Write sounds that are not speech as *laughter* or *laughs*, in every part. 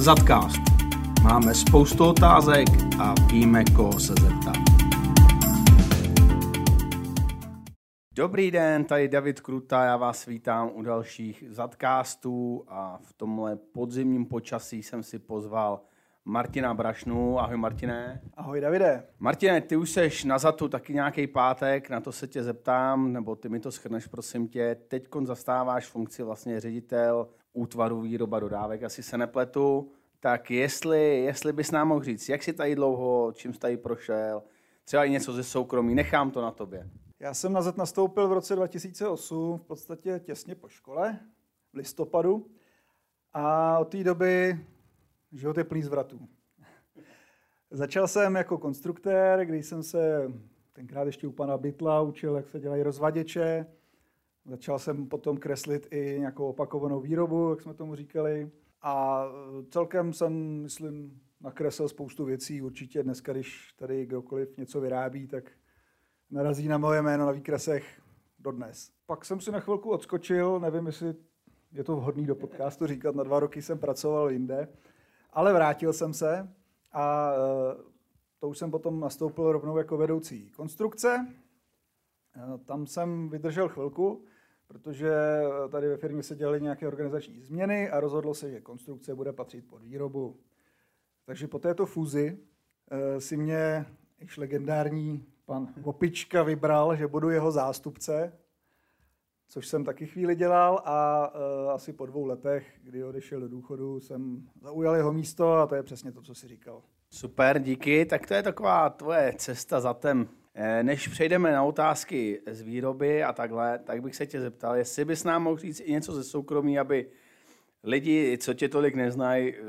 Zadcast. Máme spoustu otázek a víme, koho se zeptat. Dobrý den, tady David Kruta, já vás vítám u dalších Zadcastů a v tomhle podzimním počasí jsem si pozval Martina Brašnu. Ahoj Martine. Ahoj Davide. Martine, ty už seš na Zatu taky nějaký pátek, na to se tě zeptám, nebo ty mi to schrneš, prosím tě. Teď zastáváš funkci vlastně ředitel útvaru výroba dodávek, asi se nepletu. Tak jestli, jestli bys nám mohl říct, jak jsi tady dlouho, čím jsi tady prošel, třeba i něco ze soukromí, nechám to na tobě. Já jsem na Z nastoupil v roce 2008, v podstatě těsně po škole, v listopadu. A od té doby život je plný zvratů. Začal jsem jako konstruktér, když jsem se tenkrát ještě u pana Bytla učil, jak se dělají rozvaděče. Začal jsem potom kreslit i nějakou opakovanou výrobu, jak jsme tomu říkali. A celkem jsem, myslím, nakreslil spoustu věcí. Určitě dneska, když tady kdokoliv něco vyrábí, tak narazí na moje jméno na výkresech dodnes. Pak jsem si na chvilku odskočil, nevím, jestli je to vhodný do podcastu říkat, na dva roky jsem pracoval jinde, ale vrátil jsem se a e, to už jsem potom nastoupil rovnou jako vedoucí konstrukce. E, tam jsem vydržel chvilku, protože tady ve firmě se dělaly nějaké organizační změny a rozhodlo se, že konstrukce bude patřit pod výrobu. Takže po této fúzi e, si mě již legendární pan Vopička vybral, že budu jeho zástupce, což jsem taky chvíli dělal a uh, asi po dvou letech, kdy odešel do důchodu, jsem zaujal jeho místo a to je přesně to, co si říkal. Super, díky. Tak to je taková tvoje cesta za tem. Eh, než přejdeme na otázky z výroby a takhle, tak bych se tě zeptal, jestli bys nám mohl říct i něco ze soukromí, aby lidi, co tě tolik neznají, eh,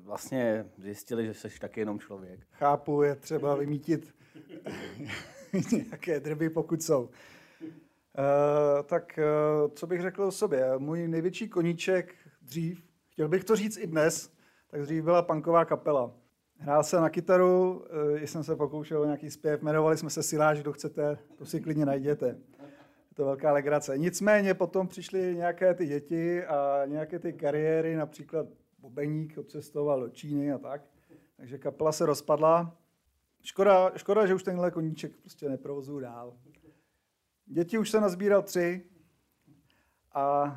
vlastně zjistili, že jsi taky jenom člověk. Chápu, je třeba vymítit *laughs* nějaké drby, pokud jsou. Uh, tak uh, co bych řekl o sobě? Můj největší koníček dřív, chtěl bych to říct i dnes, tak dřív byla punková kapela. Hrál jsem na kytaru, uh, jsem se pokoušel o nějaký zpěv, jmenovali jsme se Siláž, kdo chcete, to si klidně najděte. Je to velká legrace. Nicméně potom přišly nějaké ty děti a nějaké ty kariéry, například Bobeník odcestoval do Číny a tak. Takže kapela se rozpadla. Škoda, škoda že už tenhle koníček prostě neprovozuju dál. Děti už se nazbíral tři a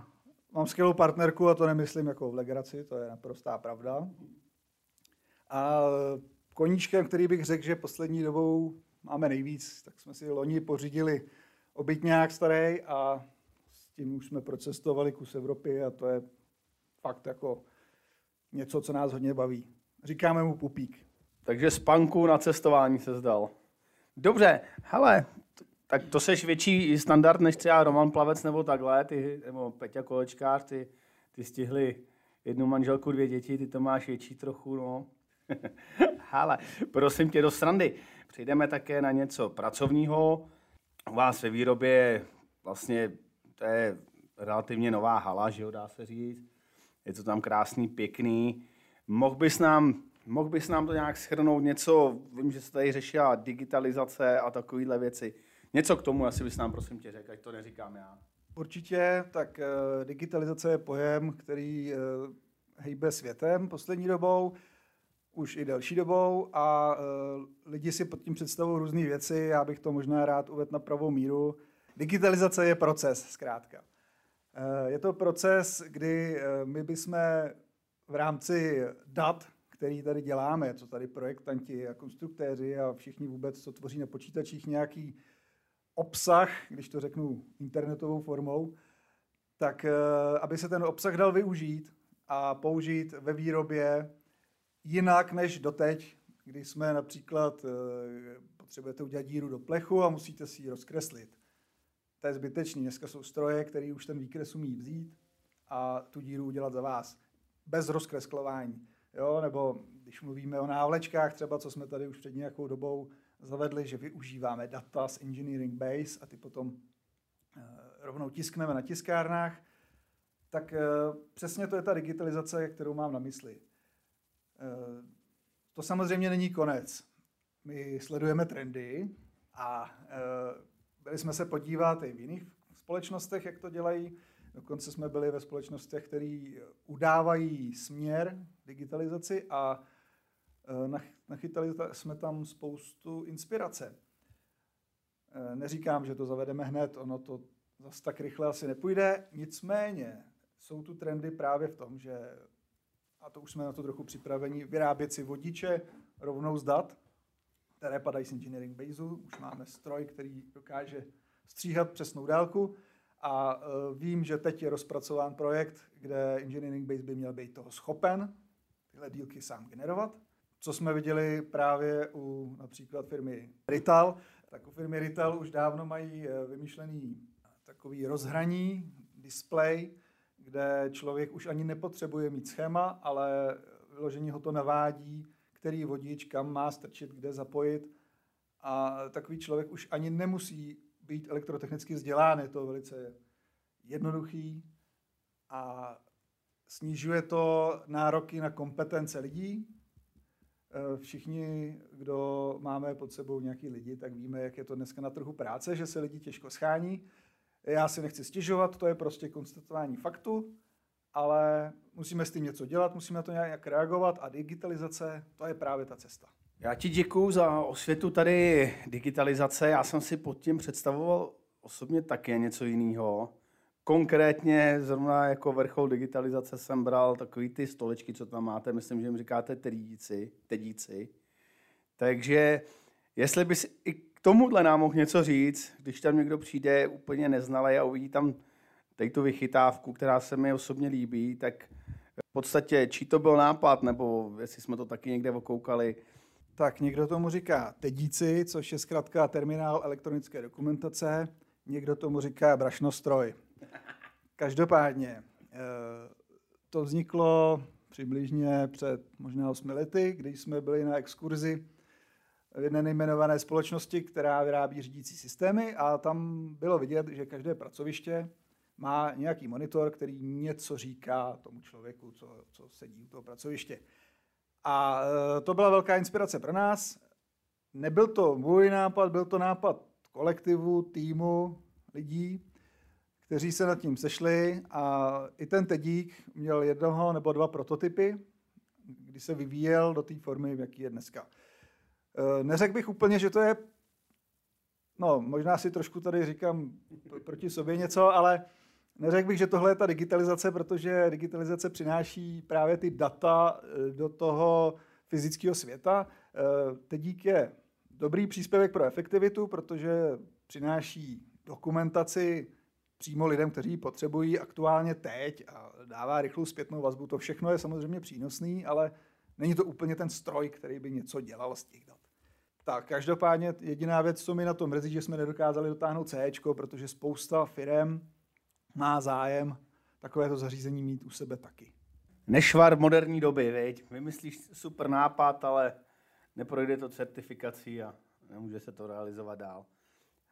mám skvělou partnerku a to nemyslím jako v legraci, to je naprostá pravda. A koníčkem, který bych řekl, že poslední dobou máme nejvíc, tak jsme si loni pořídili obytňák starý a s tím už jsme procestovali kus Evropy a to je fakt jako něco, co nás hodně baví. Říkáme mu pupík. Takže z panku na cestování se zdal. Dobře, hele, tak to seš větší standard než třeba Roman Plavec nebo takhle, ty, nebo Peťa Kolečkář, ty, ty stihli jednu manželku, dvě děti, ty to máš větší trochu, no. *laughs* Ale prosím tě do srandy. Přejdeme také na něco pracovního. U vás ve výrobě vlastně to je relativně nová hala, že jo, dá se říct. Je to tam krásný, pěkný. Mohl bys nám, mohl bys nám to nějak schrnout něco, vím, že se tady řešila digitalizace a takovéhle věci. Něco k tomu asi bys nám prosím tě řekl, ať to neříkám já. Určitě, tak uh, digitalizace je pojem, který uh, hejbe světem poslední dobou, už i delší dobou a uh, lidi si pod tím představují různé věci, já bych to možná rád uvedl na pravou míru. Digitalizace je proces, zkrátka. Uh, je to proces, kdy uh, my bychom v rámci dat, který tady děláme, co tady projektanti a konstruktéři a všichni vůbec, co tvoří na počítačích nějaký obsah, když to řeknu internetovou formou, tak aby se ten obsah dal využít a použít ve výrobě jinak než doteď, kdy jsme například eh, potřebujete udělat díru do plechu a musíte si ji rozkreslit. To je zbytečný. Dneska jsou stroje, které už ten výkres umí vzít a tu díru udělat za vás. Bez rozkreslování. Jo? Nebo když mluvíme o návlečkách, třeba co jsme tady už před nějakou dobou zavedli, že využíváme data z Engineering Base a ty potom eh, rovnou tiskneme na tiskárnách, tak eh, přesně to je ta digitalizace, kterou mám na mysli. Eh, to samozřejmě není konec. My sledujeme trendy a byli jsme se podívat i v jiných společnostech, jak to dělají. Dokonce jsme byli ve společnostech, které udávají směr digitalizaci a eh, nachytali jsme tam spoustu inspirace. Eh, neříkám, že to zavedeme hned, ono to zase tak rychle asi nepůjde, nicméně jsou tu trendy právě v tom, že, a to už jsme na to trochu připraveni, vyrábět si vodiče rovnou z dat, které padají z Engineering Base. Už máme stroj, který dokáže stříhat přesnou délku a uh, vím, že teď je rozpracován projekt, kde Engineering Base by měl být toho schopen, tyhle dílky sám generovat. Co jsme viděli právě u například firmy Rital, tak u firmy Rital už dávno mají e, vymyšlený takový rozhraní, display, kde člověk už ani nepotřebuje mít schéma, ale vyložení ho to navádí, který vodič kam má strčit, kde zapojit. A takový člověk už ani nemusí být elektrotechnicky vzdělán, je to velice jednoduchý a snižuje to nároky na kompetence lidí. E, všichni, kdo máme pod sebou nějaký lidi, tak víme, jak je to dneska na trhu práce, že se lidi těžko schání. Já si nechci stěžovat, to je prostě konstatování faktu, ale musíme s tím něco dělat, musíme na to nějak reagovat a digitalizace, to je právě ta cesta. Já ti děkuju za osvětu tady digitalizace. Já jsem si pod tím představoval osobně také něco jiného. Konkrétně zrovna jako vrchol digitalizace jsem bral takový ty stolečky, co tam máte, myslím, že jim říkáte tedíci, tedíci. Takže jestli bys i tomuhle nám mohl něco říct, když tam někdo přijde úplně neznalý a uvidí tam tady tu vychytávku, která se mi osobně líbí, tak v podstatě, či to byl nápad, nebo jestli jsme to taky někde okoukali, tak někdo tomu říká tedíci, což je zkrátka terminál elektronické dokumentace, někdo tomu říká brašnostroj. Každopádně, eh, to vzniklo přibližně před možná 8 lety, kdy jsme byli na exkurzi v jedné nejmenované společnosti, která vyrábí řídící systémy a tam bylo vidět, že každé pracoviště má nějaký monitor, který něco říká tomu člověku, co, co sedí u toho pracoviště. A e, to byla velká inspirace pro nás. Nebyl to můj nápad, byl to nápad kolektivu, týmu, lidí, kteří se nad tím sešli a i ten tedík měl jednoho nebo dva prototypy, kdy se vyvíjel do té formy, v jaký je dneska. E, neřekl bych úplně, že to je, no možná si trošku tady říkám proti sobě něco, ale Neřekl bych, že tohle je ta digitalizace, protože digitalizace přináší právě ty data eh, do toho fyzického světa. Eh, Teď je dobrý příspěvek pro efektivitu, protože přináší dokumentaci přímo lidem, kteří ji potřebují aktuálně teď a dává rychlou zpětnou vazbu. To všechno je samozřejmě přínosný, ale není to úplně ten stroj, který by něco dělal z těch dat. Tak, každopádně jediná věc, co mi na tom mrzí, že jsme nedokázali dotáhnout C, protože spousta firm má zájem takovéto zařízení mít u sebe taky. Nešvar moderní doby, veď? Vymyslíš super nápad, ale neprojde to certifikací a nemůže se to realizovat dál.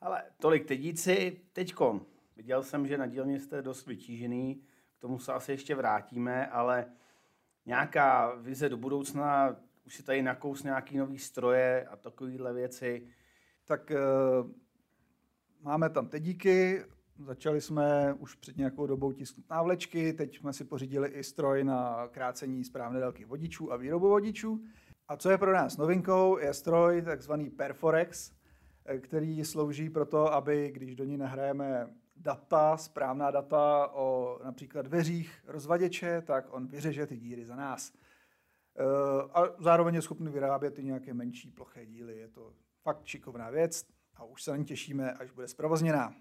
Ale tolik tedíci. Teďko, viděl jsem, že na dílně jste dost vytížený, k tomu se asi ještě vrátíme, ale nějaká vize do budoucna, už si tady nakous nějaký nový stroje a takovéhle věci. Tak uh, máme tam tedíky, Začali jsme už před nějakou dobou tisknout návlečky, teď jsme si pořídili i stroj na krácení správné délky vodičů a výrobu vodičů. A co je pro nás novinkou, je stroj takzvaný Perforex, který slouží pro to, aby když do ní nahrajeme data, správná data o například dveřích rozvaděče, tak on vyřeže ty díry za nás. E, a zároveň je schopný vyrábět i nějaké menší ploché díly. Je to fakt šikovná věc a už se na ní těšíme, až bude zprovozněná.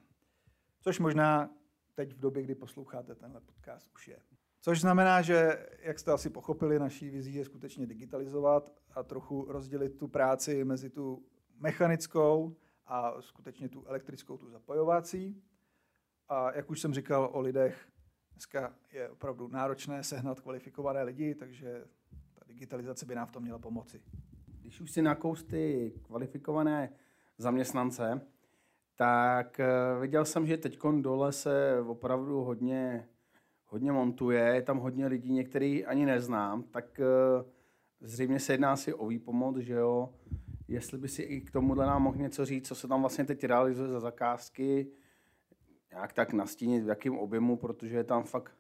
Což možná teď v době, kdy posloucháte tenhle podcast, už je. Což znamená, že, jak jste asi pochopili, naší vizí je skutečně digitalizovat a trochu rozdělit tu práci mezi tu mechanickou a skutečně tu elektrickou, tu zapojovací. A jak už jsem říkal o lidech, dneska je opravdu náročné sehnat kvalifikované lidi, takže ta digitalizace by nám v tom měla pomoci. Když už si nakous ty kvalifikované zaměstnance, tak eh, viděl jsem, že teď dole se opravdu hodně, hodně montuje, je tam hodně lidí, některý ani neznám, tak eh, zřejmě se jedná si o výpomoc, že jo. Jestli by si i k tomuhle nám mohl něco říct, co se tam vlastně teď realizuje za zakázky, nějak tak nastínit, v jakém objemu, protože je tam fakt,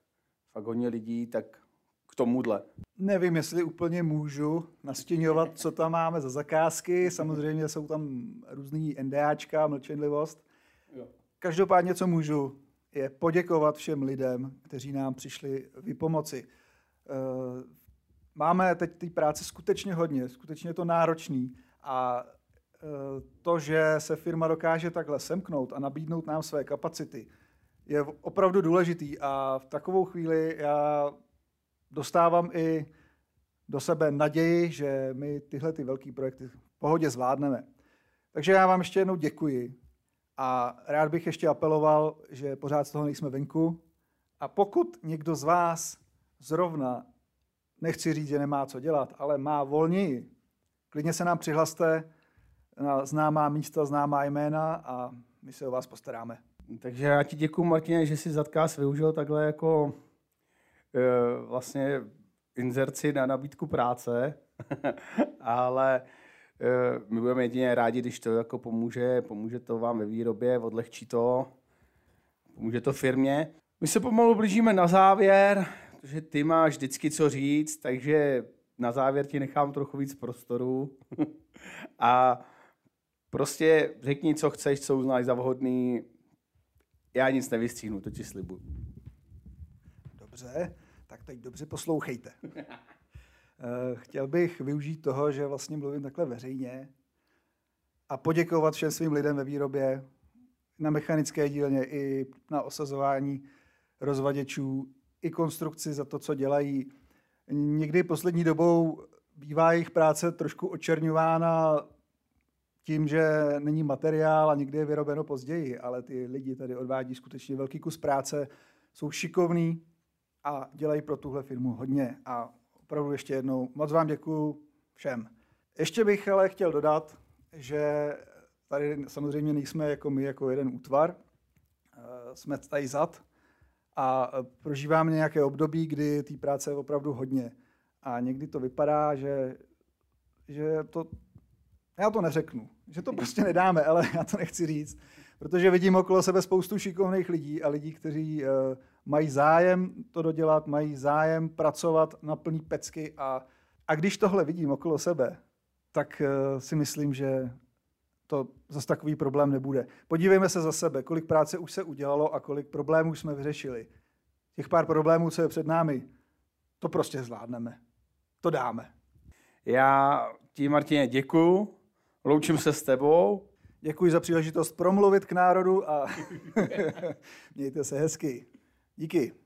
fakt hodně lidí, tak k tomuhle? Nevím, jestli úplně můžu nastěňovat, co tam máme za zakázky. Samozřejmě jsou tam různý NDAčka, mlčenlivost. Každopádně, co můžu, je poděkovat všem lidem, kteří nám přišli vypomoci. Eh, máme teď ty práce skutečně hodně, skutečně je to náročný a eh, to, že se firma dokáže takhle semknout a nabídnout nám své kapacity, je opravdu důležitý a v takovou chvíli já dostávám i do sebe naději, že my tyhle ty velké projekty v pohodě zvládneme. Takže já vám ještě jednou děkuji a rád bych ještě apeloval, že pořád z toho nejsme venku a pokud někdo z vás zrovna, nechci říct, že nemá co dělat, ale má volněji, klidně se nám přihlaste na známá místa, známá jména a my se o vás postaráme. Takže já ti děkuji, Martině, že jsi Zatkás využil takhle jako vlastně inzerci na nabídku práce, *laughs* ale e, my budeme jedině rádi, když to jako pomůže, pomůže to vám ve výrobě, odlehčí to, pomůže to firmě. My se pomalu blížíme na závěr, protože ty máš vždycky co říct, takže na závěr ti nechám trochu víc prostoru. *laughs* a prostě řekni, co chceš, co uznáš za vhodný. Já nic nevystříhnu, to ti slibuju. Dobře, tak teď dobře poslouchejte. *laughs* Eh, chtěl bych využít toho, že vlastně mluvím takhle veřejně a poděkovat všem svým lidem ve výrobě, na mechanické dílně i na osazování rozvaděčů, i konstrukci za to, co dělají. Někdy poslední dobou bývá jejich práce trošku očerňována tím, že není materiál a někdy je vyrobeno později, ale ty lidi tady odvádí skutečně velký kus práce, jsou šikovní a dělají pro tuhle firmu hodně. A opravdu ještě jednou moc vám děkuju všem. Ještě bych ale chtěl dodat, že tady samozřejmě nejsme jako my, jako jeden útvar, eh, jsme tady zad a prožíváme nějaké období, kdy té práce je opravdu hodně. A někdy to vypadá, že, že to, já to neřeknu, že to prostě nedáme, ale *laughs* já to nechci říct, protože vidím okolo sebe spoustu šikovných lidí a lidí, kteří uh, mají zájem to dodělat, mají zájem pracovat na plný pecky a, a když tohle vidím okolo sebe, tak uh, si myslím, že to zase takový problém nebude. Podívejme se za sebe, kolik práce už se udělalo a kolik problémů jsme vyřešili. Těch pár problémů, co je před námi, to prostě zvládneme. To dáme. Já ti, Martině, děkuju. Loučím se s tebou. Děkuji za příležitost promluvit k národu a *laughs* mějte se hezky. Díky.